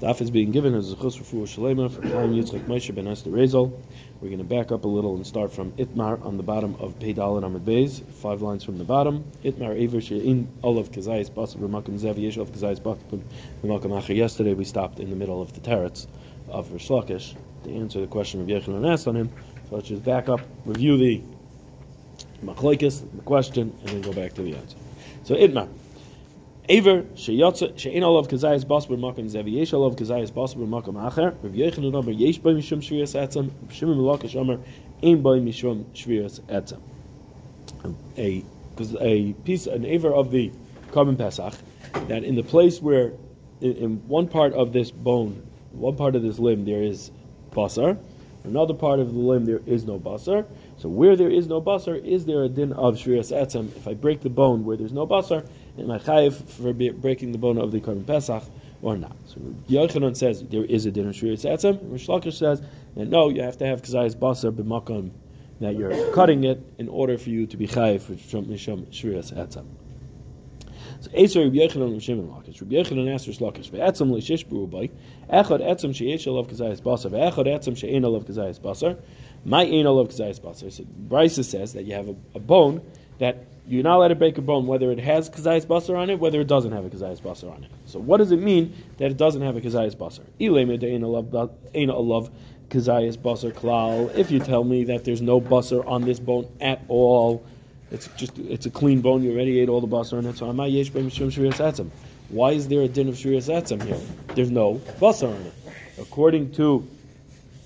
Daf is being given as a chus refuah shalema for Chaim Yitzchak Moshe ben Esther Rezel. We're going to back up a little and start from Itmar on the bottom of Peidal and Amid Beis, five lines from the bottom. Itmar Aver She'in Olav Kazayis Bas Ramakim Zev Yesh Olav Kazayis Bas Ramakim Acher. Yesterday we stopped in the middle of the teretz of Rish Lakish to answer the question of Yochanan asked on him. So let's just back up, review the machlokes, the question, and then go back to the answer. So Itmar. Aver sheyotze she'en olav kazayis bas b'makom zevi yesh olav kazayis bas b'makom acher Rav Yochanan Omer yesh by mishum shviras etzem Shimon Melakish Omer ein by mishum shviras etzem. A a piece an aver of the korban pesach that in the place where in, in one part of this bone one part of this limb there is basar another part of the limb there is no basar. So where there is no basar is there a din of shviras etzem? If I break the bone where there's no basar am I chayiv for breaking the bone of the Korban Pesach or not? So Yochanan says there is a din of Shriya Tzetzim. Rish Lakish says that no, you have to have Kazayas Basar b'makam that you're cutting it in order for you to be chayiv for Misham Shriya Tzetzim. So Eser Rabbi Yochanan and Shimon Lakish. Rabbi Yochanan asked Rish Lakish, "Ve'etzem leishish b'rubai, echad etzem sheyesh alav kazayis basar, ve'echad etzem she'ein alav kazayis basar, my ein alav kazayis basar." So Brisa says that you have a, a bone that you're not allowed to break a bone whether it has kazayas basar on it, whether it doesn't have a kazayas basar on it. So what does it mean that it doesn't have a kazayas basar? love kazayas basar klal. If you tell me that there's no basar on this bone at all, it's just it's a clean bone. You already ate all the basar on it. So I yesh etzem? Why is there a din of shrias etzem here? There's no basar on it. According to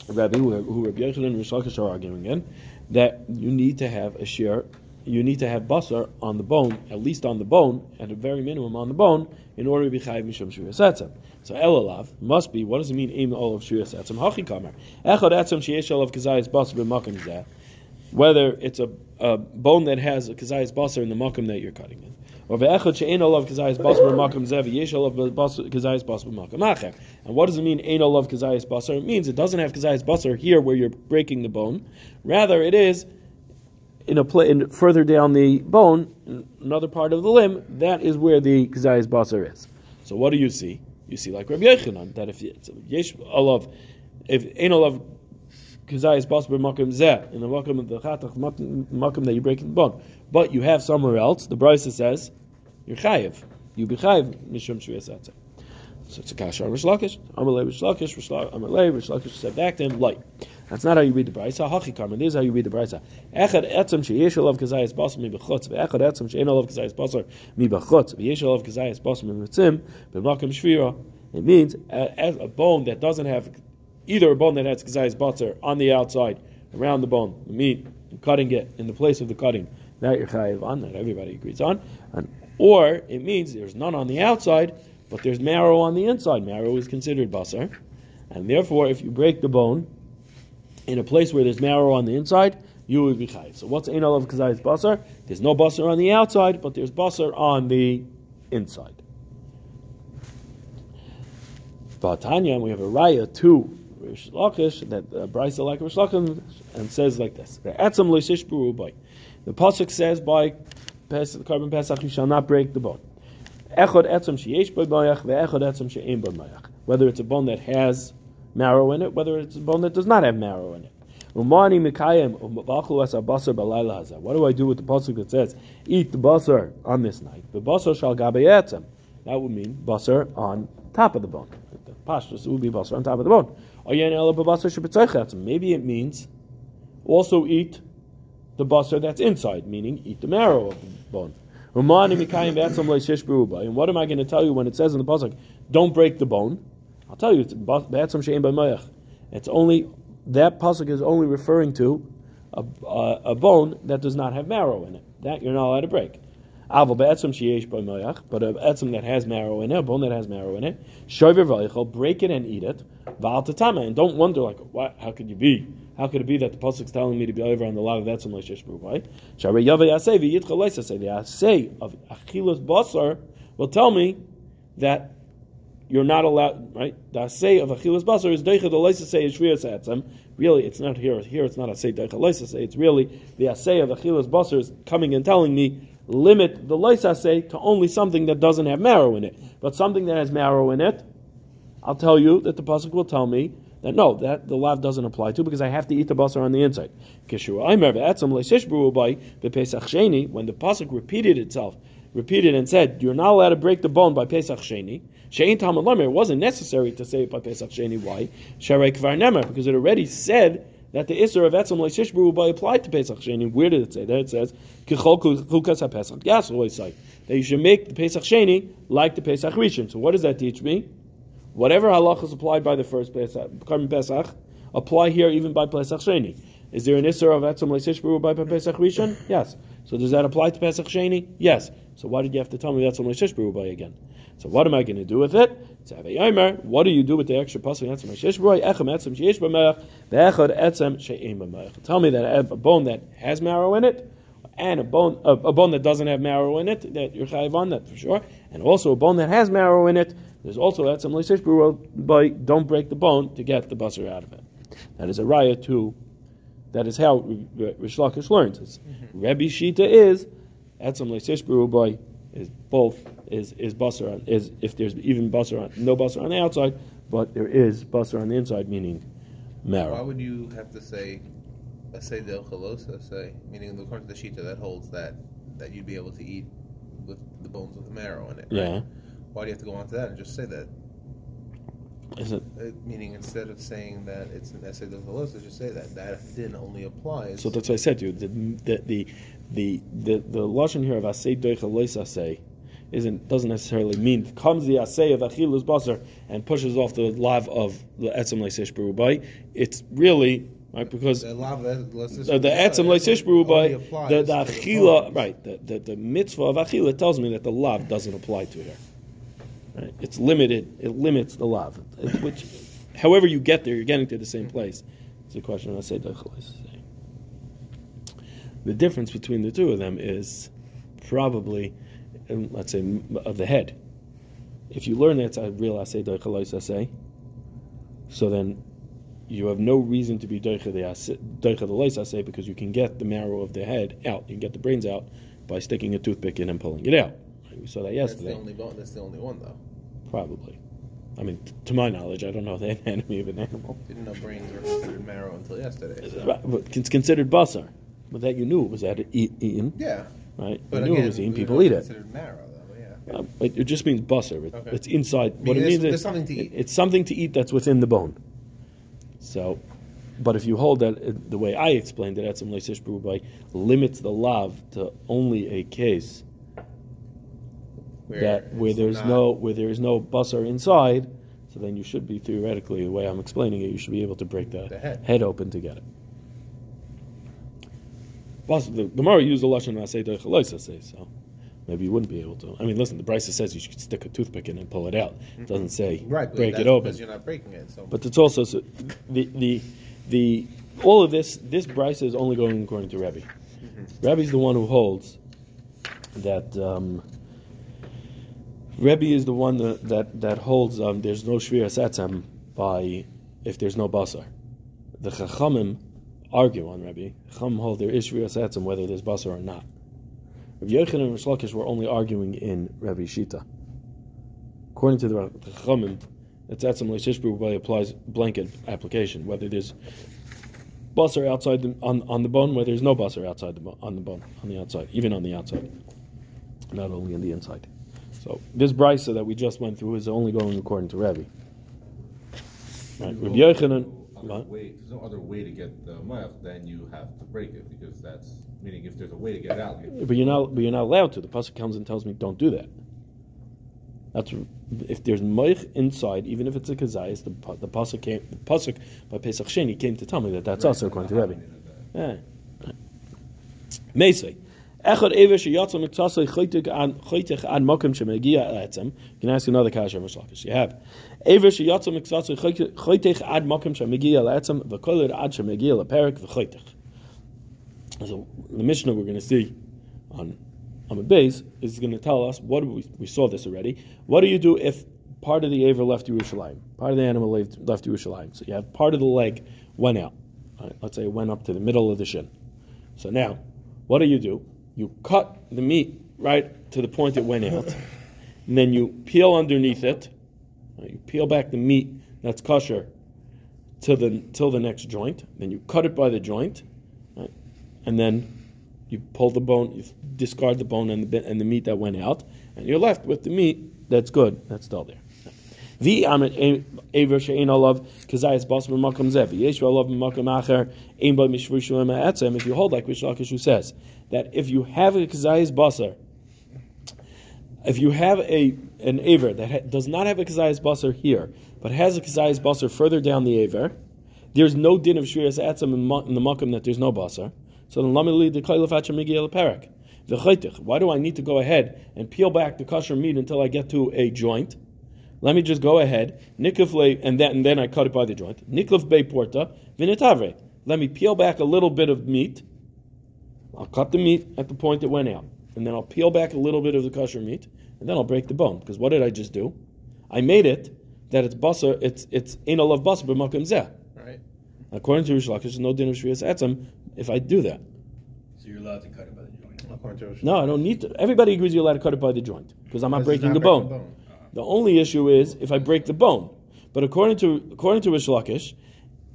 Rabbi, who Rabbi Yochanan and Rish are arguing in, that you need to have a share you need to have basar on the bone, at least on the bone, at a very minimum on the bone, in order to be chayiv mishum shviyasetzem. So elalav must be. What does it mean? Aim all of shviyasetzem hachi kamer echad etzem sheyesh olav kazayis basar b'makom zeh. Whether it's a, a, bone that has a kazayis basar in the makom that you're cutting in, or ve'echad she'ein olav kazayis basar b'makom zeh v'yesh olav kazayis basar b'makom acher. And what does it mean? Ain olav kazayis basar. It means it doesn't have kazayis basar here where you're breaking the bone. Rather, it is in a pla- in, further down the bone, another part of the limb, that is where the kazayis basar is. So what do you see? You see like Rabbi Yochanan that if yesh alav, if ein alav kazayis basar makom zeh in the makom of the chatach makom that you break in the bone, but you have somewhere else, the Brisa says you're chayiv, you be chayiv mishum shviyasatze. So it's a kasha Rish Lakish. Amalei Rish Lakish. Rish Lakish said back to him, light. That's not how you read the brisa. Hachi karma. This is how you read the brisa. Echad etzem sheyesh olav kazayis basar mi bechutz. Ve'echad etzem she'en olav kazayis basar mi bechutz. Ve'yesh olav kazayis basar mi mitzim. B'makim shvira. It means uh, a, a, bone that doesn't have either a bone that has kazayis basar on the outside around the bone, the meat, cutting it in the place of the cutting. That you're chayiv on. That everybody agrees on. And, or it means there's none on the outside, but there's marrow on the inside. Marrow is considered basar, and therefore, if you break the bone in a place where there's marrow on the inside, you will be chayiv. So what's ein olav kazayis basar? There's no basar on the outside, but there's basar on the inside. Vatanya, we have a raya to Rish Lakish that uh, Brisa like Rish Lakish and says like this: The pasuk says by the korban pesach you shall not break the bone. Echod etzem sheyesh b'mayach ve'echod. Whether it's a bone that has marrow in it, whether it's a bone that does not have marrow in it. What do I do with the pasuk that says, "Eat the basar on this night"? The basar shall gabeyetzem. That would mean basar on top of the bone. The pashtus would be basar on top of the bone. Maybe it means also eat the basar that's inside, meaning eat the marrow of the bone. And what am I going to tell you when it says in the pasuk, "Don't break the bone"? I'll tell you, it's b'atzam she'en. It's only that pasuk is only referring to a, a, a, bone that does not have marrow in it. That you're not allowed to break. Aval b'atzam sheyesh b'mayach, but a etzam that has marrow in it, a bone that has marrow in it, shoyver v'aychol, break it and eat it, v'al tatama, and don't wonder like, what? How could you be? How could it be that the pasuk is telling me to be over on the lot of etzam leishesh b'rubai? Sharei yavei yasei v'yitchol leisasei. The of achilas basar will tell me that you're not allowed, right? The say of Achilas Basar is Deicha the say is Shriya Satzam. Really, it's not here. Here it's not a say Deicha say. It's really the assay of Achilas Basar is coming and telling me limit the Leisa say to only something that doesn't have marrow in it. But something that has marrow in it, I'll tell you that the pasuk will tell me that no, that the lav doesn't apply to because I have to eat the basar on the inside. When the pasuk repeated itself, repeated and said, "You're not allowed to break the bone by Pesach Sheni." Shein Talmud. It wasn't necessary to say it by Pesach Sheni. Why? Sharei Kvar Nemer, because it already said that the Isser of Etzem Leishishbru will be applied to Pesach Sheni. Where did it say that? It says, Kichol Kukas HaPesach. Yes, always say that you should make the Pesach Sheni like the Pesach Rishon. So what does that teach me? Whatever halach is applied by the first Pesach, Pesach, apply here even by Pesach Sheni. Is there an Isser of Etzem Leishishbru by Pesach Rishon? Yes. So does that apply to Pesach Sheni? Yes. So why did you have to tell me that's only Shishbru by again? So what am I going to do with it? What do you do with the extra pasuk? Tell me that a bone that has marrow in it, and a bone a, a bone that doesn't have marrow in it, that you're chayiv on that for sure, and also a bone that has marrow in it. There's also etzem leishishbru by don't break the bone to get the basar out of it. That is a raya too. That is how Rish Lakish learns. Mm-hmm. Rebbe Shita is etzem leishishbru by is both is is basar on is if there's even basar on no basar on the outside, but there is basar on the inside, meaning marrow. Why would you have to say a say del chalosa say meaning according to the shita that holds that that you'd be able to eat with the bones with the marrow in it? Right? Yeah. Why do you have to go on to that and just say that? Is it? Uh, meaning instead of saying that it's an essay chalosa, just say that that din only applies. So that's what I said to you. The the the the the, the lashon here of asay doichalosa say isn't doesn't necessarily mean comes the assay of achilus basar and pushes off the lav of the etzem leisish berubai. It's really right because the lav the, the etzem berubai the the achila right the, the the mitzvah of achila tells me that the lav doesn't apply to her. Right? It's limited. It limits the lav. Which, however you get there, you're getting to the same place. It's a question of asay The difference between the two of them is probably um, let's say, of the head. If you learn that it's a real asay say, so then you have no reason to be doicha the asay because you can get the marrow of the head out. You can get the brains out by sticking a toothpick in and pulling it out. We saw that yesterday. That's the only bone. That's the only one, though. Probably. I mean, t- to my knowledge, I don't know the anatomy of an animal. Didn't know brains were considered marrow until yesterday. So. Right, but it's considered basar. But that you knew it was at eat, eaten. Yeah right? But you knew again, it was eaten, people eat it. Considered marrow, though, yeah. Uh, it, it, just means basar. It, okay. It's inside. what it means is something to eat. It, it's something to eat that's within the bone. So, but if you hold that uh, the way I explained it, etzem leisish by limits the lav to only a case where that where there's no where there is no basar inside. So then you should be theoretically, the way I'm explaining it, you should be able to break the, the head. head open to get it. Possibly the Gemara used the lashon asay say so. Maybe you wouldn't be able to. I mean, listen, the Brisa says you should stick a toothpick in and pull it out. It doesn't say right, break it open. Because you're not breaking it. So. But it's also so the the the all of this this Brisa is only going according to Rebbe. Mm-hmm. Rebbe's the one who holds that. Um, Rebbe is the one that that, that holds um, there's no shvira satzam by if there's no basar. The chachamim argue on Rabbi. Chum hold there is Shriya Satzim whether there's Basar or not. Rabbi Yochanan and Rish were only arguing in Rabbi Shita. According to the Chachamim, the Tzatzim Leishishbu applies blanket application, whether there's Basar outside the, on, on the bone, whether there's no Basar outside the on the bone, on the outside, even on the outside, not only on the inside. So this brisa that we just went through is only going according to Rabbi. Right. Rabbi Yochanan way, there's no other way to get the milk, then you have to break it because that's meaning if there's a way to get it out. You but you're not, but you're not allowed to. The pasuk comes and tells me, don't do that. That's if there's moich inside, even if it's a kazayis, the the pasuk came, the pasuk by Pesach Sheni came to tell me that that's right, also according to Rebbe. Yeah. Meisvei. Echad Ever Sheyatzel Miktasei Choytig An Choytig An Mokim Shemegia Etzem. You can ask another kasha Mashlakish. You have Ever Sheyatzel Miktasei Choytig Ad Mokim Shemegia Etzem V'Kolir Ad Shemegia Leperik V'Choytig. So the Mishnah we're going to see on on the base is going to tell us what we, we saw this already. What do you do if part of the aver left Yerushalayim, part of the animal left, left Yerushalayim? So you have part of the leg went out. Right, let's say it went up to the middle of the shin. So now, what do you do? You cut the meat right to the point it went out, and then you peel underneath it, You peel back the meat that's kosher till the till the next joint. Then you cut it by the joint, right? and then you pull the bone, you discard the bone and the and the meat that went out, and you're left with the meat that's good, that's still there. The amit aver she'ein olav kazayis bas b'makom zev. Yesh olav b'makom acher ein ba mishvu shulim ha'etzem. If you hold like Rish Lakish who says that if you have a kazayis basar, if you have a an aver that ha- does not have a kazayis basar here, but has a kazayis basar further down the aver, there's no din of shviras etzem in, in the makom that there's no basar. So then lamili the kailafach migil parak. V'chaytich. Why do I need to go ahead and peel back the kosher meat until I get to a joint? Let me just go ahead, nikif and then and then I cut it by the joint. Nikif be porta vinitavre. Let me peel back a little bit of meat. I'll cut the meat at the point it went out, and then I'll peel back a little bit of the kosher meat, and then I'll break the bone. Because what did I just do? I made it that it's basar, it's it's anal of basar b'makom zeh. Right. According to Rish Lakish, there's no din of shvius etzem if I do that. So you're allowed to cut it by the joint. According to No, I don't need to. Everybody agrees you're allowed to cut it by the joint because I'm not breaking not the breaking bone. The only issue is if I break the bone. But according to according to Rish Lakish,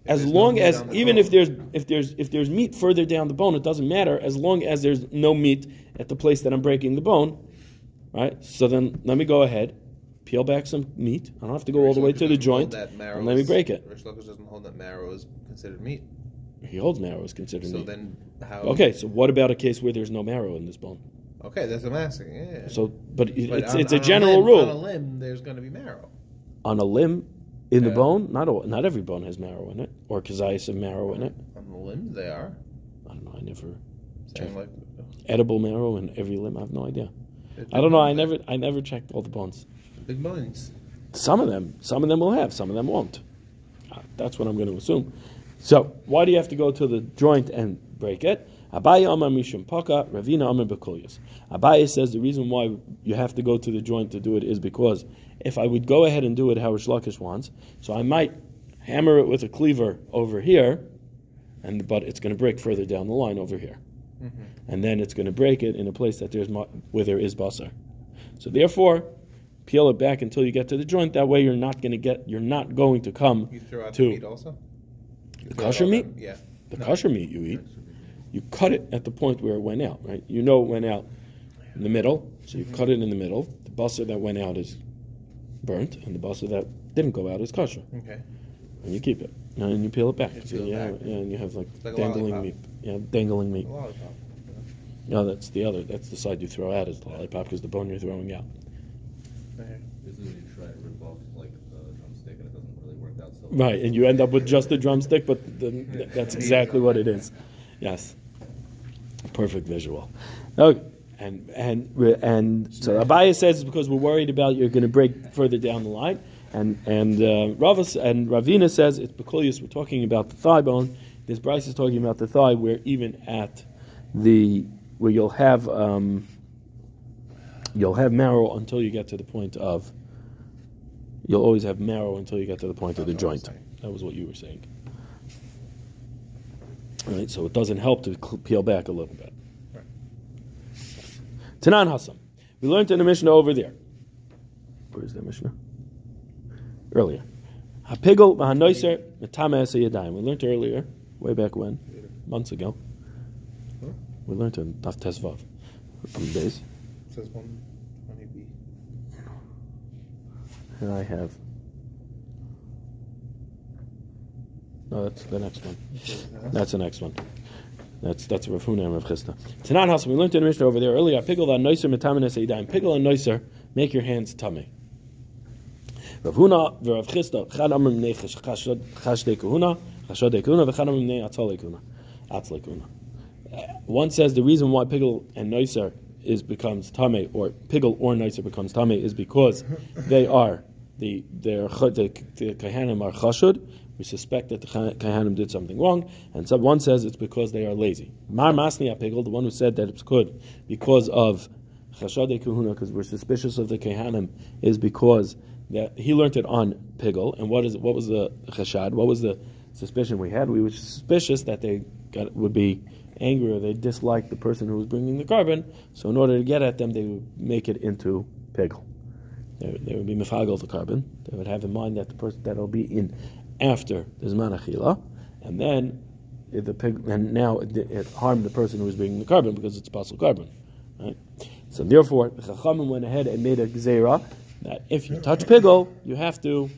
as there's no long as even bone. if there's if there's if there's meat further down the bone, it doesn't matter as long as there's no meat at the place that I'm breaking the bone, right? So then let me go ahead, peel back some meat. I don't have to go all the way to the joint, marrow and let me break it. Rish Lakish doesn't hold that marrow is considered meat. He holds marrow is considered So meat. then how? Okay, so what about a case where there's no marrow in this bone? Okay, that's what I'm asking. Yeah. So, but, it- But it's, on- it's a on general limb- rule. On a limb, there's going to be marrow. on a limb in the Yeah. bone. Not all, not every bone has marrow in it, or of marrow in it. On the limbs, they are. I don't know. I never Same like. edible marrow in every limb. I have no idea. I don't know. I never I never checked all the bones. Big bones. Some of them, some of them will have, some of them won't. Uh, That's what I'm going to assume. So why do you have to go to the joint and break it? Abaye Amar Mishum Paka, Ravina Amar Bekulyas. Abaye says the reason why you have to go to the joint to do it is because if I would go ahead and do it how Rish Lakish wants, so I might hammer it with a cleaver over here, and but it's going to break further down the line over here, mm-hmm. and then it's going to break it in a place that there's where there is basar. So therefore, peel it back until you get to the joint. That way, you're not going to get, you're not going to come You throw out to the meat also. You The kosher meat? Yeah. the No. kosher meat you eat. You cut it at the point where it went out, right? You know it went out in the middle, so you mm-hmm. cut it in the middle. The basar that went out is burnt, and the basar that didn't go out is kosher, Okay. and you keep it, and you peel it back. You So it yeah, back. yeah, and you have like, like dangling meat. Yeah, dangling meat. A lollipop. No, that's the other. That's the side you throw out is the lollipop because the bone you're throwing out. This is when you try to rip off like the drumstick and it doesn't really work out so Right, and you end up with just the drumstick, but the, that's exactly what it is. Yes, perfect visual. Okay. And and and so Abaye says it's because we're worried about you're going to break further down the line, and and uh, Ravas and Ravina says it's because we're talking about the thigh bone. This Brisa is talking about the thigh, where even at the where you'll have um, you'll have marrow until you get to the point of you'll always have marrow until you get to the point of the That's what I was joint. That was what you were saying. Right, so it doesn't help to peel back a little bit. Right. Tanan Hassam. We learned in the Mishnah over there. Where's the Mishnah? Earlier. Hapigel v'hanoiser metame yadayim. We learned earlier, way back when, months ago. We learned in Daf Tesvav. Few days. says one. One And I have. No, that's the next one. That's the next one. That's that's Rav Huna and Rav Chisda. Tanan Hasan, we learned in Mishnah over there earlier. Pickle on noiser metamenes eidayim. Pickle on noiser, make your hands tummy. Rav Huna v'Rav Chisda chad amrim nei chashde kahuna chashde kahuna v'chad amrim nei atzale kahuna atzle kahuna. Uh, One says the reason why pickle and noiser is becomes tame or pickle or noiser becomes tame is because they are the their the, the kahanim are chashud. We suspect that the Kah- kahanim did something wrong, and so one says it's because they are lazy. Mar Masni Apigel, the one who said that it's good because of chashade kahuna, because we're suspicious of the kahanim, is because that he learned it on pigel. And what is what was the chashad? What was the suspicion we had? We were suspicious that they got, would be angry or they disliked the person who was bringing the korban. So in order to get at them, they would make it into pigel. They, they would be mifagel the korban. They would have in mind that the person that'll be in after the zman achila, and then the pig, and now it, it harmed the person who was bringing the korban because it's possible korban, right? So therefore, the chachamim went ahead and made a gzeira that if you touch pigel, you have to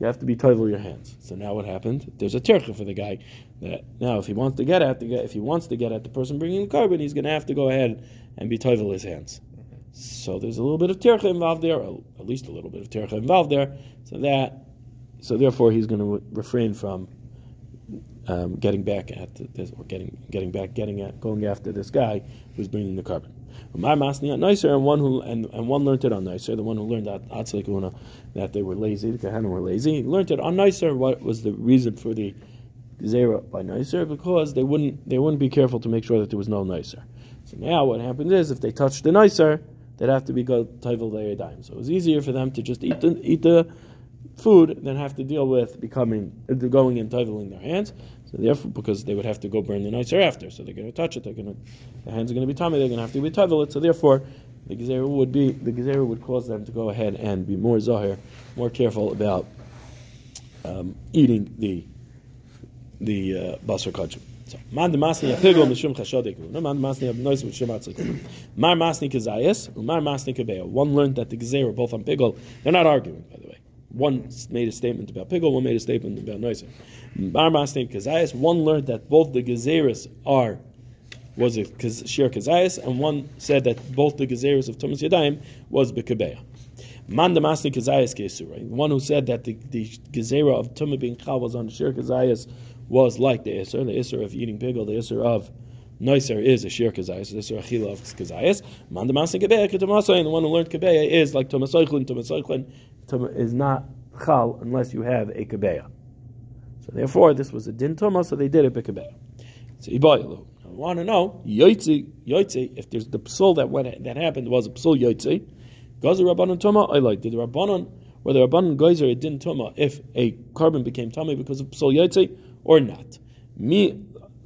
you have to be toivel your hands. So now what happened? There's a tircha for the guy that now if he wants to get at the guy, if he wants to get at the person bringing the korban, he's going to have to go ahead and be toivel his hands. So there's a little bit of tircha involved there, at least a little bit of tircha involved there. So that, so therefore he's going to refrain from um, getting back at this, or getting getting back, getting at, going after this guy who's bringing the korban. My masni nicer, and one who and, and one learned it on nicer. The one who learned at Atzlikuna that they were lazy, the Kahanim were lazy. He learned it on nicer. What was the reason for the zera by nicer? Because they wouldn't they wouldn't be careful to make sure that there was no nicer. So now what happens is if they touch the nicer, they'd have to be go dime. So it was easier for them to just eat the eat the food then have to deal with becoming going and toiveling their hands. So therefore, because they would have to go burn the nicer after, so they're going to touch it. They're going to, the hands are going to be tummy. They're going to have to be toivel it. So therefore, the gezerah would be the gezerah would cause them to go ahead and be more zahir, more careful about um, eating the the uh, basar kachim. So, man de masni apigol mishum chashodik. No man masni abnois mishum atzlik. Mar masni kazayas, umar masni kabeya. One learned that the gezerah both on pigol. They're not arguing, by the way. One made a statement about pigol, one made a statement about noiser. One learned that both the gezeras are was a shir kazayas, and one said that both the gezeras of Thomas Yadayim was bekabeya. Man the kazayas kesura. One who said that the, the gezera of Tumah being chal was on shir kazayas was like the Isser, the Isser of eating pigel, the Isser of Noiser is a Shir Kazayas, the Isser of Kazayas. Man and the one who learned Kebeya is like Tomasoichlin, Tomasoichlin is not Chal unless you have a Kebeya. So therefore, this was a Din Toma, so they did it Kebeya. So Ibayilu. I want to know, Yotzi, Yotzi, if there's the psul that went, that happened was a psul Yotzi, Gazer Rabbanon Toma, I like, did the Rabbanon, or the Rabbanon Geyser a Din Toma if a korban became Tama because of psul Yotzi, or not. Me,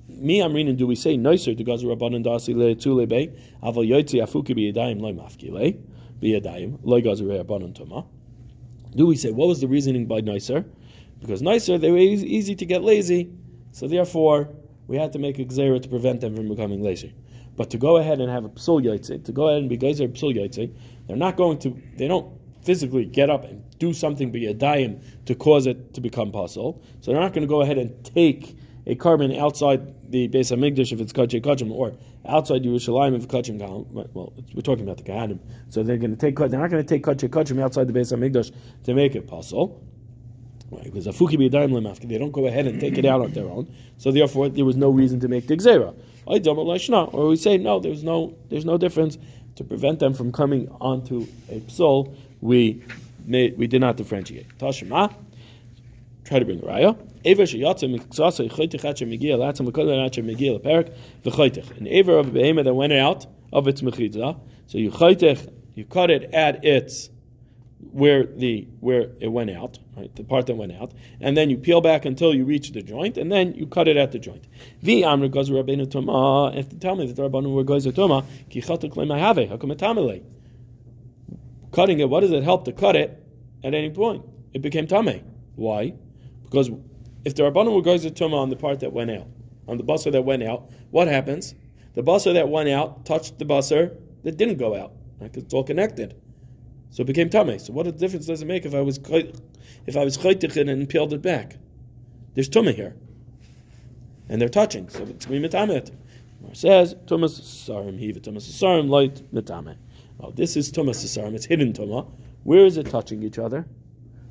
me, I'm reading. Do we say nicer to gazu rabbanon dasi le tule be aval yotzi afuki biyadayim loy mafkile biyadayim loy gazu rabbanon toma? Do we say what was the reasoning by nicer? Because nicer they were easy, easy to get lazy, so therefore we had to make a gzera to prevent them from becoming lazy. But to go ahead and have a psul yotzi, to go ahead and be geyser psul yotzi, they're not going to. They don't physically get up and do something be a daim to cause it to become puzzle. So they're not going to go ahead and take a korban outside the Beis Hamikdash if it's kachay kachim, or outside Yerushalayim if kachim Well, we're talking about the Kahanim. So they're going to take. They're not going to take kachay kachim outside the Beis Hamikdash to make it puzzle. Right, because afuki b'yadayim lemafki, they don't go ahead and take it out on their own. So therefore, there was no reason to make the gzera. Or we say no, there's no, there's no difference to prevent them from coming onto a psol we made, we did not differentiate. Tashima, try to bring a raya. Ever sheyatza miksasa yichaytich atcher megia latzim lekodim atcher megia leperik v'chaytich. An aver of a behema that went out of its mechidza. So you chaytich, you cut it at its where the where it went out, right, the part that went out, and then you peel back until you reach the joint, and then you cut it at the joint. Vi amr gazu rabbeinu toma. If they tell me that the rabbanu were gazu toma, ki hakumetamele cutting it, what does it help to cut it at any point? It became tame. Why? Because if the Rabbanim going to tuma on the part that went out, on the busser that went out, what happens? The busser that went out touched the busser that didn't go out. Right? It's all connected. So it became tame. So what difference does it make if I was if I was chaytichin and peeled it back? There's tuma here, and they're touching, so it's going to be mitamet. Says tumas sarim hiva tumas sarim light mitame. Oh, this is Tumas Sasarim, it's hidden Tumah. Where is it touching each other?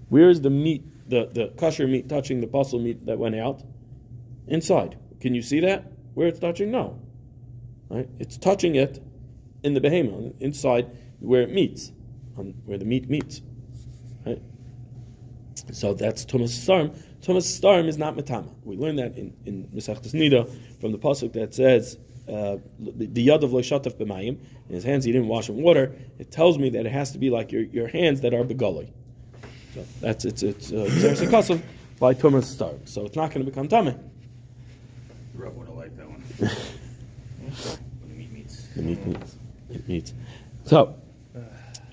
Where is the meat, the, the kosher meat touching the puzzle meat that went out? Inside. Can you see that? Where it's touching? No. Right? It's touching it in the behemoth, inside where it meets, on, where the meat meets. Right? So that's Tumas Sasarim. Tumas Sasarim is not Matama. We learned that in, in Mesachtas Nida from the Pasuk that says, uh, the yad of loishataf b'mayim, in his hands he didn't wash in water, it tells me that it has to be like your, your hands that are begully. So that's it's it's uh, by Tumas Star. So it's not going to become tameh. The Rub would have liked that one. the meat meats. The meat meats. It meats. So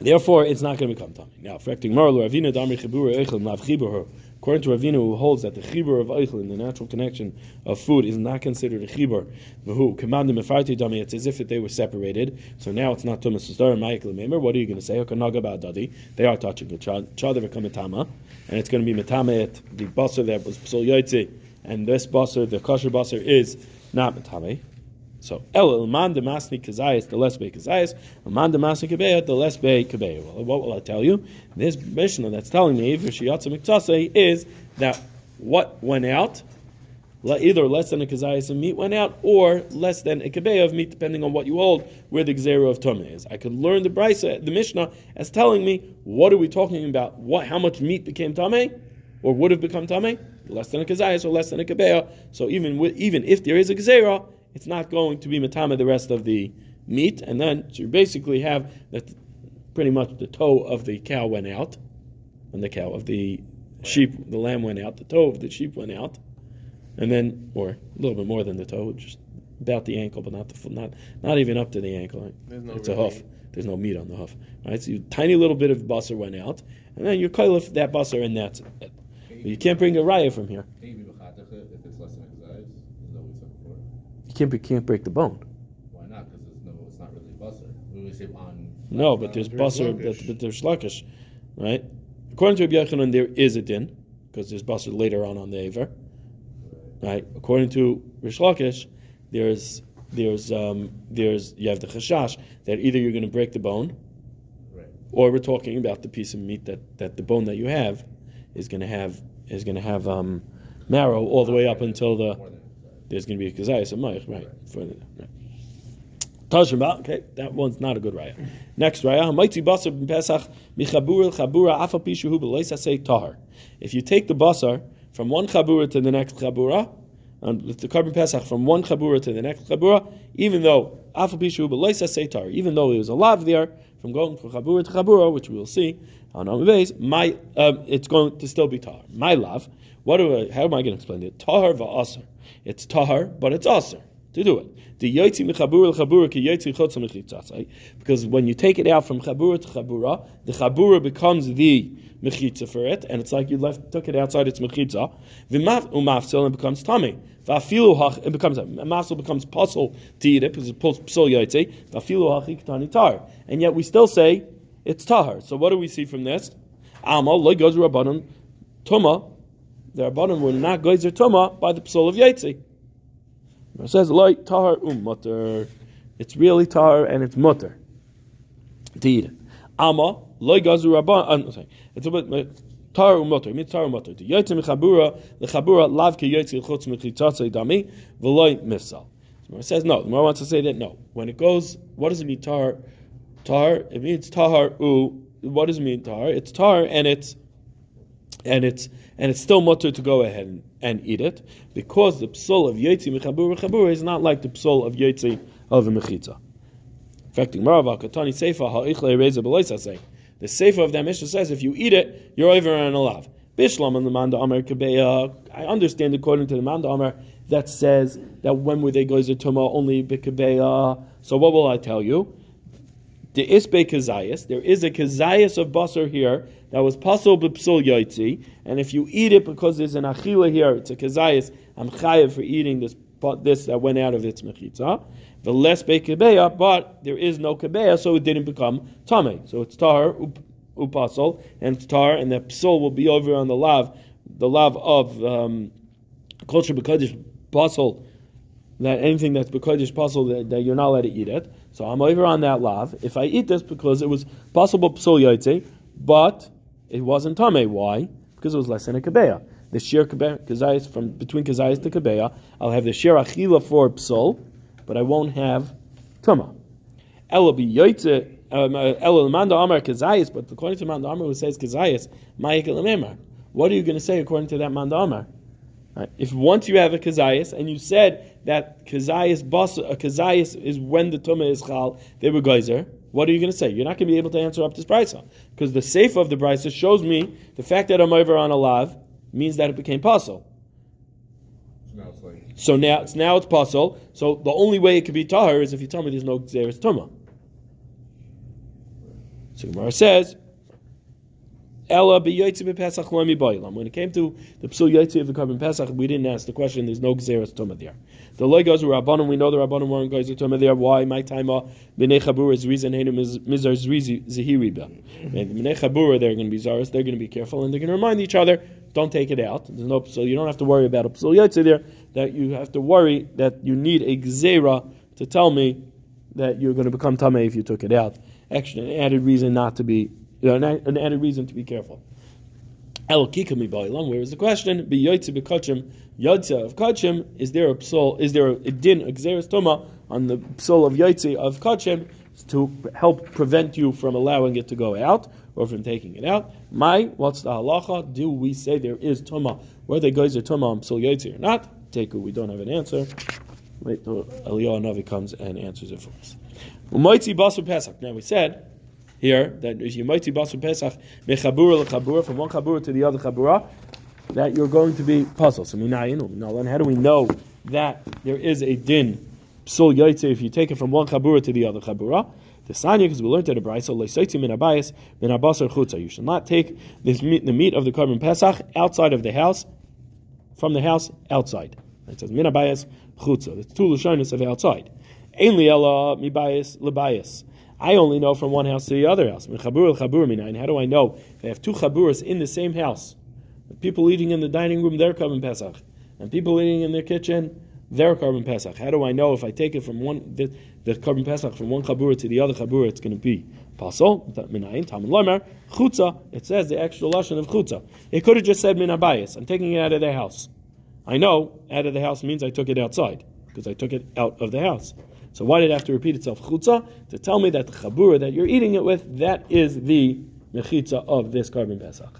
Therefore, it's not going to become tummy. Now, affecting Marlo, Ravina Damri Chibur Eichel Nav Chibur. According to Ravina, who holds that the chibur of Eichel, in the natural connection of food, is not considered a chibur. Who commanded Mefarti it's as if they were separated. So now it's not Tumas Star and Ma'ikel Memer. What are you going to say? Dadi. They are touching each other, become a tama, and it's going to be metame the basar that was psul yotzi, and this basar, the kosher basar, is not metame. So el man de masni kazayas, the less be kazayas, man de masni kabeya, the less be kabeya. Well, what will I tell you? This Mishnah that's telling me v'shiyatza miktase is that what went out, either less than a kazayas of meat went out, or less than a kabeya of meat, depending on what you hold, where the gzera of tumah is. I could learn the brisa, the Mishnah, as telling me what are we talking about? What, how much meat became tameh, or would have become tameh? Less than a kazayas or less than a kabeya. So even even if there is a gzera it's not going to be matama the rest of the meat, and then so you basically have that pretty much the toe of the cow went out, and the cow of the sheep, the lamb went out, the toe of the sheep went out, and then or a little bit more than the toe, just about the ankle, but not the not not even up to the ankle. No it's really a hoof. There's no meat on the hoof. Right, so you, tiny little bit of busser went out, and then you cut that busser, and that's it. But you can't bring a raya from here. Can't be, can't break the bone. Why not? Because it's no, it's not really busser. We would say on. No, but there's busser, but, but there's sluggish, right? According to Rabbi Yochanan, there is a din because there's busser later on on the aver, right? According to Rish Lakish, there's there's um, there's you have the chashash that either you're going to break the bone, right. or we're talking about the piece of meat that, that the bone that you have is going to have is going to have um, marrow all the way up until the there's going to be a kazayas of mayach, right? Further, right. Tashima, okay, that one's not a good raya. Next raya, Hamaitzi basar ben Pesach michabur chabura afa pishuhu b'leisa say tahar. If you take the basar from one chabura to the next chabura, and with the korban Pesach from one chabura to the next chabura, even though afa pishuhu b'leisa say tahar, even though there was a lav there from going from chabura to chabura, which we will see on our base, my um, it's going to still be tahar. My lav, what do I, how am I going to explain it? Tahar va'asar. It's tahar, but it's aser to do it. The yotzi mechabura chabura ki yotzi chotza mechitzatzai. Because when you take it out from chabura to chabura, the chabura becomes the mechitza for it, and it's like you left took it outside its mechitza. V'maf umafsil and becomes tummy. V'afilu hach it becomes a mafsil becomes puzzle to eat it because it pulls psul yotzi. V'afilu hachi ketani tar, and yet we still say it's tahar. So what do we see from this? Amal lo goes rabbanon tuma the Rabbanim were not geyser tuma by the psul of Yaitzi. It says light tahar um mutter. It's really tahar and it's mutter it. Ama loy gazu rabban. I'm sorry. It's a bit. Tar umotor, mit tar umotor. The yotzim mechabura, the chabura lav ke yotzim chutz mechitzatzei dami, v'loy mifsal. It says no. The Gemara wants to say that no. When it goes, what does it mean tar? Tar. It means tahar u. What does it mean tar? It's tar and it's and it's and it's still mutter to go ahead and, and eat it because the psul of yetzi mechabur mechabur is not like the psul of yetzi of a mechitza. In fact, Katani Seifa ha'ichle reza b'loisa say the Seifa of that Mishnah says if you eat it, you're over on a lav. Bishlam and the Manda Amar Kabeya. I understand according to the Manda Amar that says that when would they go to Tuma only bikabeya. So what will I tell you? There is a kazayas of basar here that was pasul b'psul yaitzi, and if you eat it because there's an achila here, it's a kazayas. I'm chayiv for eating this this that went out of its mechitza. The less kebeya, but there is no kebeya, so it didn't become tame. So it's tar up upasol, and it's tar, and the psul will be over on the lav, the lav of um, culture because basal. That anything that's because pasul that, that you're not allowed to eat it. So I'm over on that lav. If I eat this because it was possible psul but it wasn't tame. Why? Because it was less than a kabeya. The shir kazayis from between kazayis to kabeya, I'll have the shir achila for psul, but I won't have tuma. Ela be. Um, uh, amar kazayis, but according to manda amar who says kazayis, ma'ikel What are you going to say according to that manda amar? Right. If once you have a kazayas and you said that kazayas bas a kazayas is when the tumah is chal, they were geyser. What are you going to say? You're not going to be able to answer up this brisa because the safe of the brisa shows me the fact that I'm over on a lav means that it became pasul. So now it's now it's pasul. So the only way it could be tahar is if you tell me there's no xeris tumah. So Gemara says, Ella. When it came to the psul yoytzi of the korban pesach, we didn't ask the question. There's no gzeras tuma there. The goes with rabbanim. We know the rabbanim weren't guys tuma there. Why? My time b'nei chabur is reason henu mizar zrizi zehiri ba. And b'nei chabur they're going to be zaras. They're going to be careful and they're going to remind each other. Don't take it out. There's no so you don't have to worry about a psul yoytzi there. That you have to worry that you need a gzera to tell me that you're going to become tamei if you took it out. Actually, an added reason not to be an added reason to be careful. Elokikami ba'ilam. Where is the question? Be yoytze bekachim yodza of kachim. Is there a psal? Is there a din a toma on the psal of yoytze of kachim to help prevent you from allowing it to go out or from taking it out? My, what's the halacha? Do we say there is toma whether guys are toma on psal or not? Take it. We don't have an answer. Wait till Eliyahu Navi comes and answers it for us. Now we said here that you mighty basu pesach mechabura lechabura from one chabura to the other chabura, that you're going to be puzzled. So minayin how do we know that there is a din psul yaitze if you take it from one chabura to the other chabura? The sanya because we learned at a brayso leisaiti min abayis min abasar chutza. You should not take this meat, the meat of the korban pesach outside of the house, from the house outside. It says min abayis chutza. The two lashonis of outside. Ein liela mibayis lebayis. I only know from one house to the other house. How do I know They have two chaburas in the same house? People eating in the dining room, they're korban pesach, and people eating in their kitchen, they're korban pesach. How do I know if I take it from one the, the korban pesach from one chabura to the other chabura, it's going to be pasol? Chutza. It says the extra lashon of chutza. It could have just said min abayis. I'm taking it out of the house. I know out of the house means I took it outside because I took it out of the house. So why did it have to repeat itself chutza? To tell me that the chabura that you're eating it with, that is the mechitza of this korban pesach.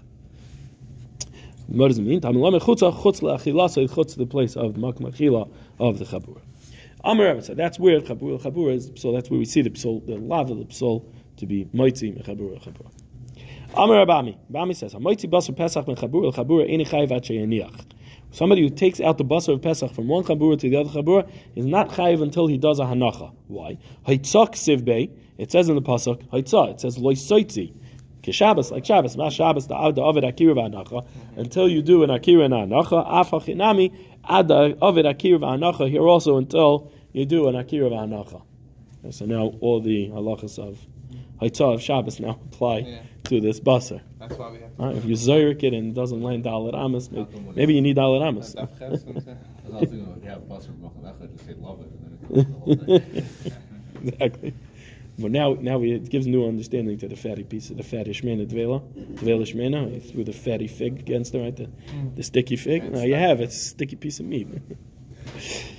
What does it mean? Tamilame chutza, chutz le'achila, so it chutz the place of makmachila of the chabura. Amar said, that's where chabura, chabura is, so that's where we see the psal, the lava, the psal, to be moitzi mechabura, chabura. Amar Abami, Abami says, "Hamoitzi basar pesach mechabura, chabura eni chayv at sheyaniach." Somebody who takes out the basar of Pesach from one chabura to the other chabura is not chayiv until he does a hanacha. Why? Haitzak sivbei. It says in the pasuk haitzah. It says loisoitzi. Shabbos, like Shabbos, ma Shabbos the avda ovid akira v'anacha. Mm-hmm. Until you do an akira and anacha, afachinami ad ovid akira v'anacha. Here also until you do an akira v'anacha. So now all the halachas of haitzah of Shabbos now apply yeah. to this basar. That's why we have to. Right, if you zoyrik it and it doesn't land dalit amas, maybe, maybe you need dalit amas. exactly. But now, now we, it gives new understanding to the fatty piece of the fatty shmena dvela, dvela shmena. You threw the fatty fig against it, right? The, mm. the sticky fig. Now you have it. It's a sticky piece of meat.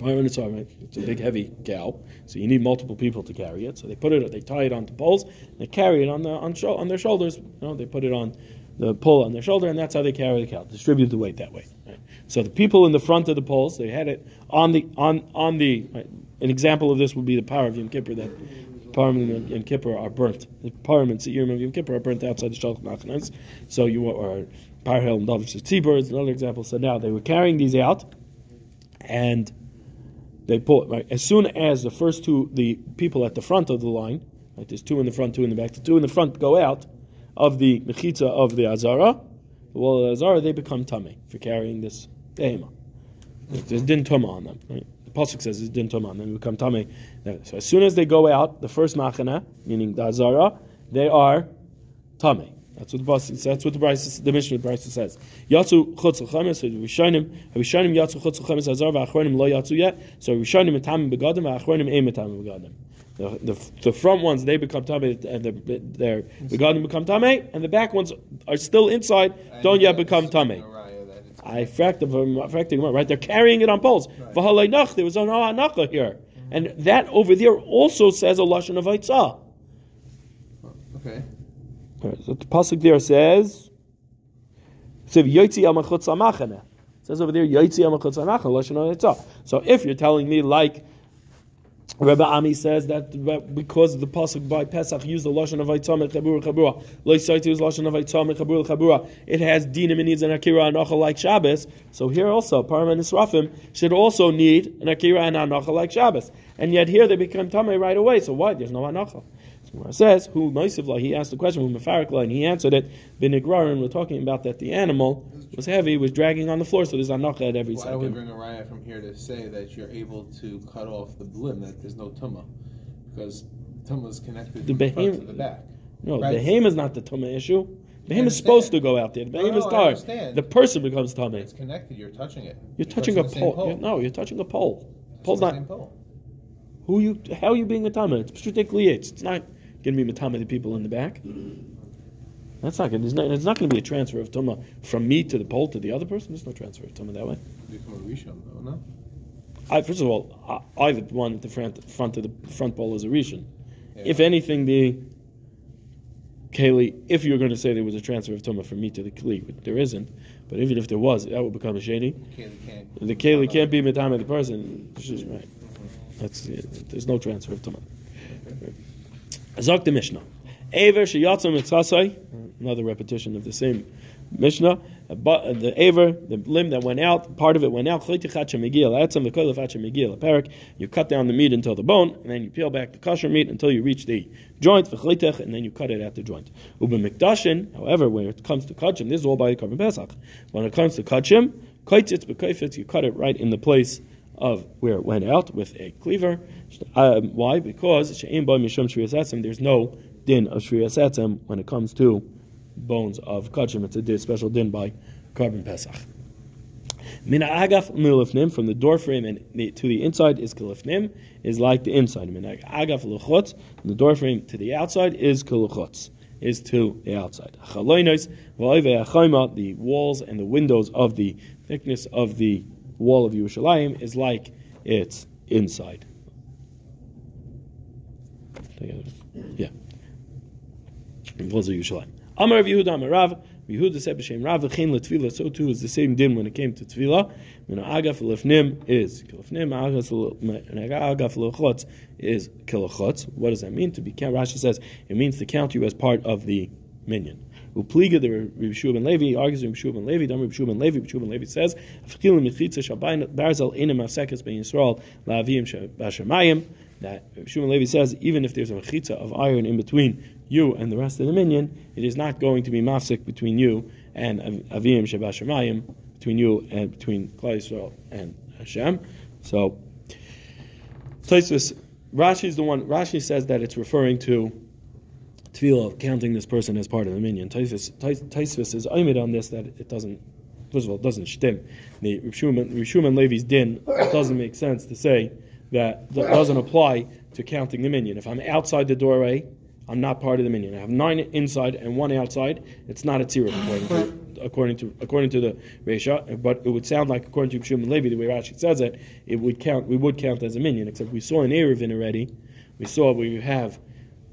It's a big heavy cow, so you need multiple people to carry it. So they put it, they tie it onto poles, they carry it on the on, on their shoulders. You know, they put it on the pole on their shoulder, and that's how they carry the cow. Distribute the weight that way. Right? So the people in the front of the poles, they had it on the on on the. Right? An example of this would be the power of Yom Kippur that Parim and Yom Kippur are burnt. The Parim and Seirim of Yom Kippur are burnt outside the Shalach Machanas. So you are Parhel and Davish Tzibur is another example. So now they were carrying these out, and they pull it right as soon as the first two, the people at the front of the line, right, there's two in the front, two in the back. The two in the front go out of the mechitza of the azara, the wall of the azara, they become tummy for carrying this behema. There's din tuma on them. Right? The pasuk says there's din tuma on them. Become tummy. So as soon as they go out, the first machana, meaning the azara, they are tummy. That's what the pasuk. That's what the Bryce, the Mishnah Bryce says. Yatsu chutz l'chames. Rishonim, Rishonim yatsu chutz l'chames azar v'achronim lo yatsu yet. So Rishonim etamim begadim v'achronim ein etamim begadim. The, the, the, front ones they become tame and the, they're begadim become tame, and the back ones are still inside, don't yet become tame. I fracked them, right? They're carrying it on poles. Right. There was no hanacha here, and that over there also says a lashon of aitzah. Okay. Right, so the pasuk there says. Says over there. So if you're telling me like Rebbe Ami says that because the pasuk by Pesach used the lashon of Aitzam and Chabura Chabura, Loisaiti is lashon of Aitzam and Chabura Chabura. It has dinim and needs an akira and achal like Shabbos. So here also Param and Israfim should also need an akira and anachal like Shabbos. And yet here they become tamei right away. So why? There's no anachal. It says who Moisivla. He asked the question who Mefarikla and he answered it. Binigrarin. We're talking about that the animal was heavy, was dragging on the floor. So there's anacha at every Why do we second. bring a raya from here to say that you're able to cut off the limb, that there's no tumma? Because tumma is connected The from the front to the back. No, Right. the behem is not the tumah issue. The behem is supposed to go out there. The No, behem no, is I tired. understand. The person becomes tummy. It's connected. You're touching it. You're touching a pole. pole. You're- no, you're touching a pole. Pole's the not. same pole. Who you? How are you being a tumah? It's strictly it's. It's not going to be matama the people in the back. Mm-hmm. That's not going. It's not, it's not going to be a transfer of tumah from me to the pole to the other person. There's no transfer of tumah that way. Become a rishon, though, no? I, first of all, I, I the one at the front front of the front pole is a rishon. Yeah. If anything, the keli, if you're going to say there was a transfer of tumah from me to the kli, but there isn't. But even if there was, that would become a shady. The keli can't be matama the person. She's right. That's there's no transfer of tumah. Zok the Mishnah. Aver sheyatzam mitzasai. Another repetition of the same Mishnah. But the aver, the limb that went out, part of it went out. You cut down the meat until the bone, and then you peel back the kosher meat until you reach the joint and then you cut it at the joint. Ube mikdashin, however, when it comes to kachim, this is all by the korban pesach. When it comes to kachim, koitzitz b'koifitz, you cut it right in the place of where it went out with a cleaver. Um, why? Because there's no din of shrias etzem when it comes to bones of kachim. It's a special din by korban pesach. Min agaf milifnim from the door frame and the, to the inside is kilifnim is like the inside. Min agaf luchot the door frame to the outside is kiluchotz is to the outside. The walls and the windows of the thickness of the wall of Yerushalayim is like its inside. Yeah. Walls of Yerushalayim. Amar Yehuda Amar Rav. Yehuda said b'shem Rav v'chein l'tfila. So too is the same din when it came to tefillah. Min agaf lefnim is kilofnim. Agaf lechotz is kilachotz. What does that mean? To be count. Rashi says it means to count you as part of the minyan. Upliga the Rabbi ben Levi argues Rabbi ben Levi. Dam Shua ben Levi. Rabbi ben Levi says "Afikilim mitzitza shabayin barzel inem afsekes ben Yisrael la'avim bashamayim." That Rabbi ben Levi says even if there's a mechitza of iron in between you and the rest of the minyan, it is not going to be mafsek between you and avim shabashamayim, between you and between Klal Yisrael and Hashem. So, Tosfos, Rashi is the one. Rashi says that it's referring to tefillah of counting this person as part of the minyan. Tosfos is oimid on this that it doesn't. First of all, it doesn't shtim. The Rishuman Levi's din doesn't make sense to say that that doesn't apply to counting the minyan. If I'm outside the doorway, I'm not part of the minyan. I have nine inside and one outside. It's not a tziruf according to according to according to the Resha. But it would sound like according to Shimon Levi, the way Rashi says it, it would count. We would count as a minyan. Except we saw in Eruvin already. We saw you have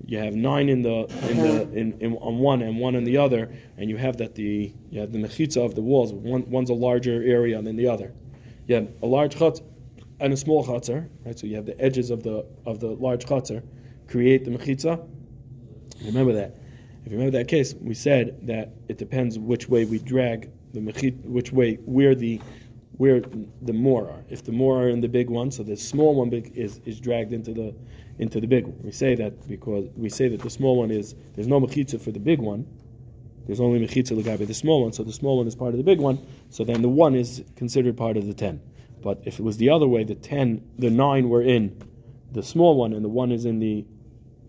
you have nine in the in the in, in on one and one on the other, and you have that the you have the mechitza of the walls. One one's a larger area than the other. You have a large chutz and a small chutzner, right? So you have the edges of the of the large chutzner create the mechitza. Remember that. If you remember that case, we said that it depends which way we drag the mechit, which way where the where the more are. If the more are in the big one, so the small one is, is dragged into the into the big one. We say that because we say that the small one is there's no mechitza for the big one. There's only mechitza legabe the small one, so the small one is part of the big one. So then the one is considered part of the ten. But if it was the other way, the ten, the nine were in the small one, and the one is in the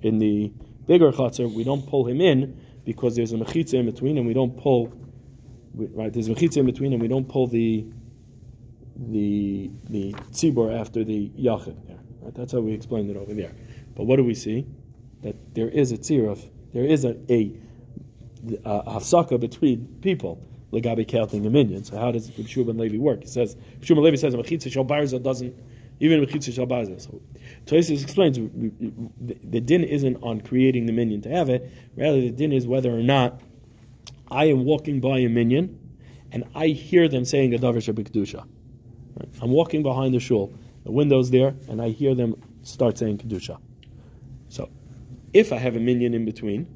in the bigger chutzner, we don't pull him in because there's a mechitza in between, and we don't pull. Right, there's a mechitza in between, and we don't pull the the the tzibor after the yachid. There, right? That's how we explained it over there. But what do we see? That there is a tziruf, there is a a, a hafsaka between people. Legabe counting a minyan. So how does Shua ben Levi work? He says Shua ben Levi says mechitza barza doesn't even a mechitza shal barza. So Tosfos explains the, the din isn't on creating the minyan to have it. Rather, the din is whether or not I am walking by a minyan and I hear them saying a davar kedusha. Right? I'm walking behind the shul, the window's there, and I hear them start saying kedusha. So, if I have a minyan in between,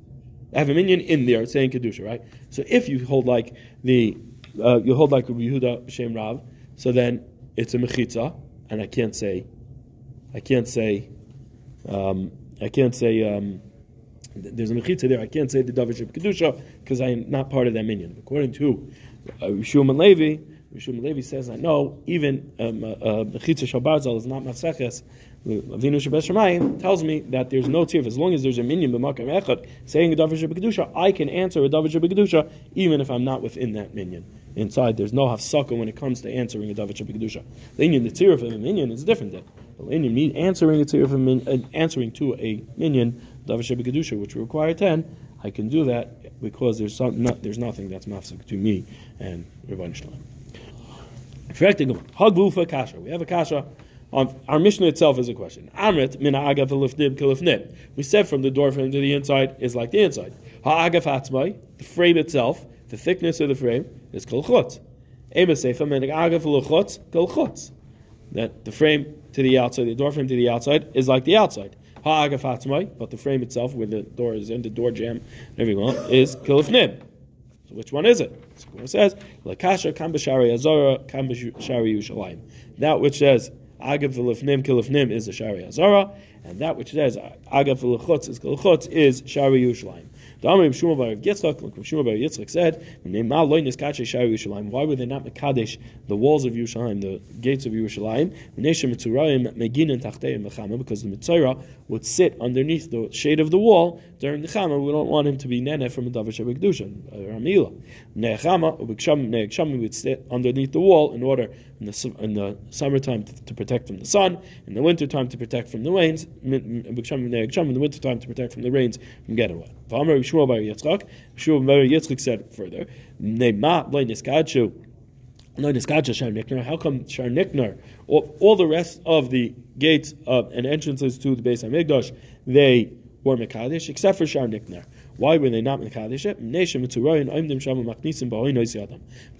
I have a minyan in there saying kedusha, right? So if you hold like the uh, you hold like Rabbi Yehuda Shem Rav, so then it's a mechitza, and I can't say, I can't say, um, I can't say. Um, there's a mechitza there. I can't say the davar kedusha because I am not part of that minyan. According to uh, Rishum Levi, Rishum Levi says, I know even um, uh, uh, mechitza shabarzal is not maseches. Avinu Shabbat Shemayim tells me that there's no tirf as long as there's a minyan b'makam echad saying a davar. I can answer a davar kedusha even if I'm not within that minyan. Inside, there's no hafsaka when it comes to answering a davar kedusha. The minyan, the tirf of a minyan is different. Then the minyan need answering a a min, uh, answering to a minyan davar kedusha, which require ten. I can do that because there's some, there's nothing that's mafsik to me and Rabban Shalom. Hagvufa kasha. We have a kasha on our Mishnah itself is a question. Amrit min ha'agav lifnib kilifnib. We said from the door frame to the inside is like the inside. Ha'agav hatzmai, the frame itself, the thickness of the frame is kolchot. Ema sefa min ha'agav luchot kolchot. That the frame to the outside, the door frame to the outside is like the outside. Ha'agav hatzmai, but the frame itself, where the door is in, the door jam, everyone is kilifnib. So which one is it? It says, Lakasha kam b'shari azara kam b'shari Yushalayim. That which says Agav v'lefnim kilefnim is a Shari Azara, and that which says Agav v'lechutz is kilchutz is Shari Yerushalayim. The Amrim Shmuel Bar Yitzchak, like Shmuel Bar Yitzchak said, Why were they not mekadesh the walls of Yerushalayim, the gates of Yerushalayim? Because the Mitzayra would sit underneath the shade of the wall during the Chama. We don't want him to be nene from a Davar Shabbat Ramila. Nechama would sit underneath the wall in order in the, in the summertime to, to protect from the sun, in the wintertime to protect from the rains, in the wintertime to protect from the rains from wet. Shmuel Bar Yitzchak. Shmuel Bar Yitzchak said further, Ne'ma loy niskachu. Loy niskachu Shar Nikanor. How come Shar Nikanor, all, all the rest of the gates of, and entrances to the Beis Hamikdash, they were Mekadesh, except for Shar Nikanor. Why were they not Mekadesh.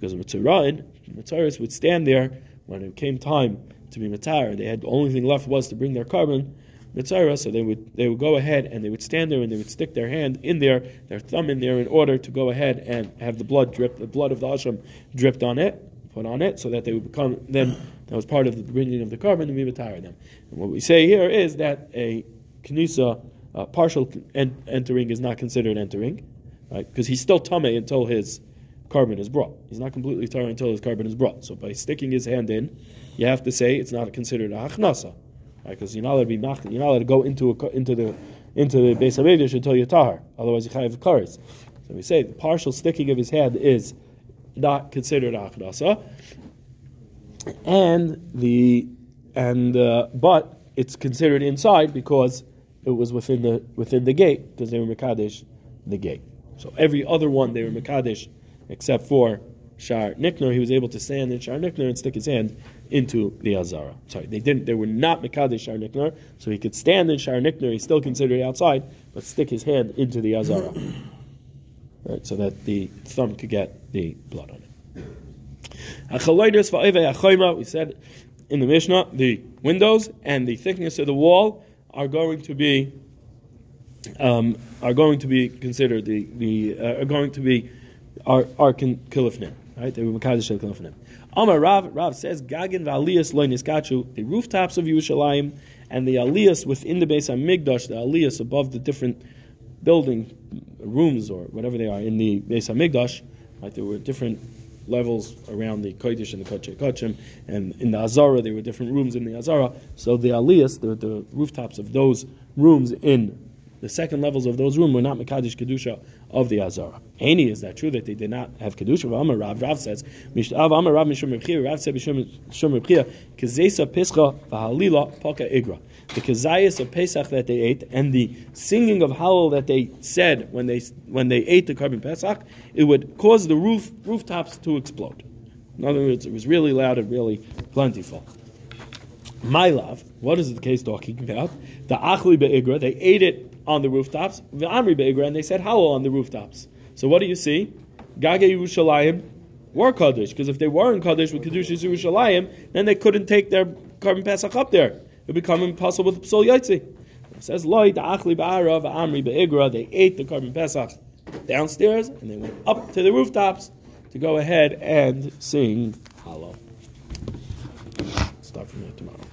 Because Mitzurayin, Mitzaris would stand there when it came time to be Mitzar. They had the only thing left was to bring their korban mitzvah, so they would they would go ahead and they would stand there and they would stick their hand in there, their thumb in there, in order to go ahead and have the blood drip, the blood of the asham dripped on it, put on it, so that they would become then that was part of the bringing of the korban and we retire them. And what we say here is that a knisa, partial en- entering is not considered entering, right? Because he's still tame until his korban is brought. He's not completely tar until his korban is brought. So by sticking his hand in, you have to say it's not considered a hachnasa because you're not allowed to be mach, you're not allowed to go into a, into the into the Beis Hamikdash until you're tahar. Otherwise, you have kares. So we say the partial sticking of his hand is not considered achnasa, and the and uh, but it's considered inside because it was within the within the gate because they were mekadesh the gate. So every other one they were mekadesh except for Shar Nikanor, he was able to stand in Shar Nikanor and stick his hand into the Azara. Sorry, they didn't. They were not Mekadesh Shar Nikanor, so he could stand in Shar Nikanor. He's still considered outside, but stick his hand into the Azara, right, so that the thumb could get the blood on it. We said in the Mishnah, the windows and the thickness of the wall are going to be um, are going to be considered the the uh, are going to be are are kilifnim. Right? They were Makadosh Shel Kofanim. Amar Rav, Rav says, Gagin v'aliyas lo niskachu, the rooftops of Yerushalayim and the aliyas within the Beis Hamikdash, the aliyas above the different building rooms or whatever they are in the Beis Hamikdash, right? There were different levels around the Kodesh and the Kodesh Kodshim, and in the Azara there were different rooms in the Azara. So the aliyas, the, the rooftops of those rooms in the second levels of those rooms were not Mekadesh Kedusha of the Azara. Any is that true that they did not have Kedusha? Amar Rav, Rav says, Mishtav Amar Rav Mishum Rebchia, Rav said Mishum Rebchia, Kezesa Vahalila Paka Igra. The Kezayas of Pesach that they ate and the singing of Hallel that they said when they when they ate the korban Pesach, it would cause the roof rooftops to explode. In other words, it was really loud and really plentiful. My love, what is the case talking about? The Achli Be'igra, they ate it on the rooftops, the Amri Be'egra, and they said Hallel on the rooftops. So what do you see? Gage Yerushalayim were Kaddish, because if they were in Kaddish with Kedushas Yerushalayim, then they couldn't take their korban Pesach up there. It would become impossible with Psol Yaitzi. It says, Loi da'achli ba'arav amri be'igra, they ate the korban Pesach downstairs, and they went up to the rooftops to go ahead and sing Hallel. Start from there tomorrow.